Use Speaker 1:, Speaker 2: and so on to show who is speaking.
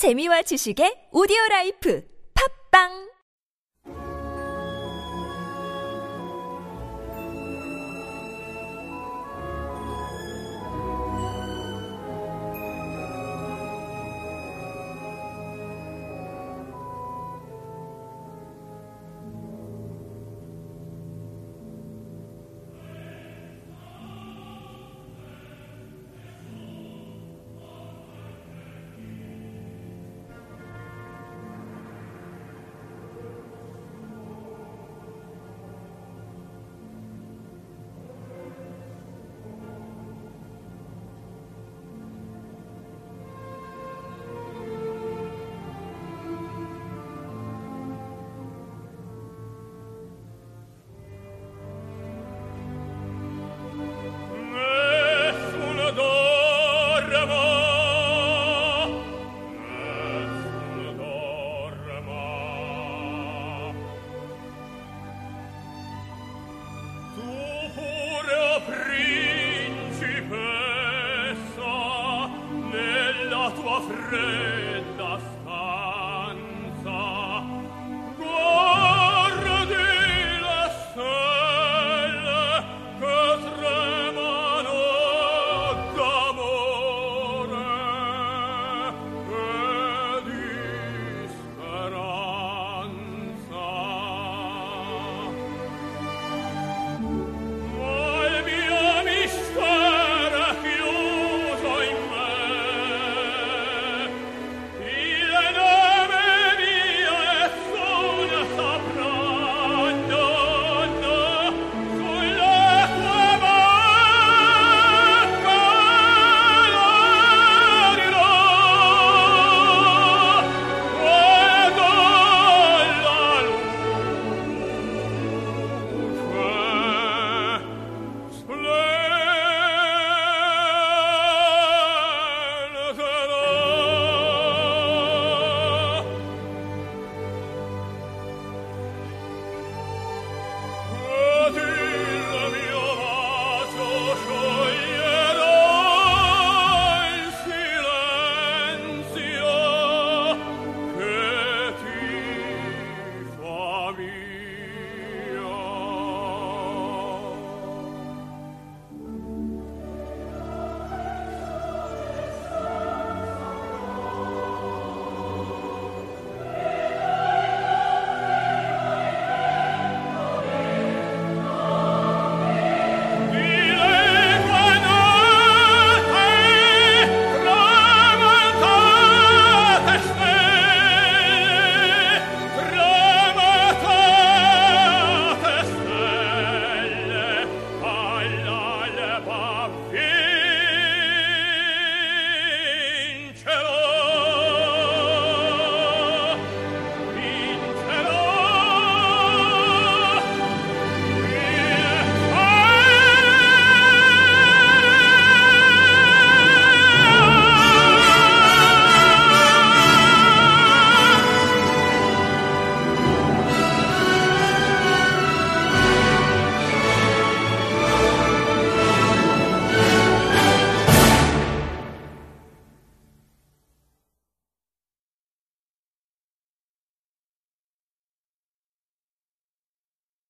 Speaker 1: 재미와 지식의 오디오 라이프. 팝빵
Speaker 2: principessa nella tua fredda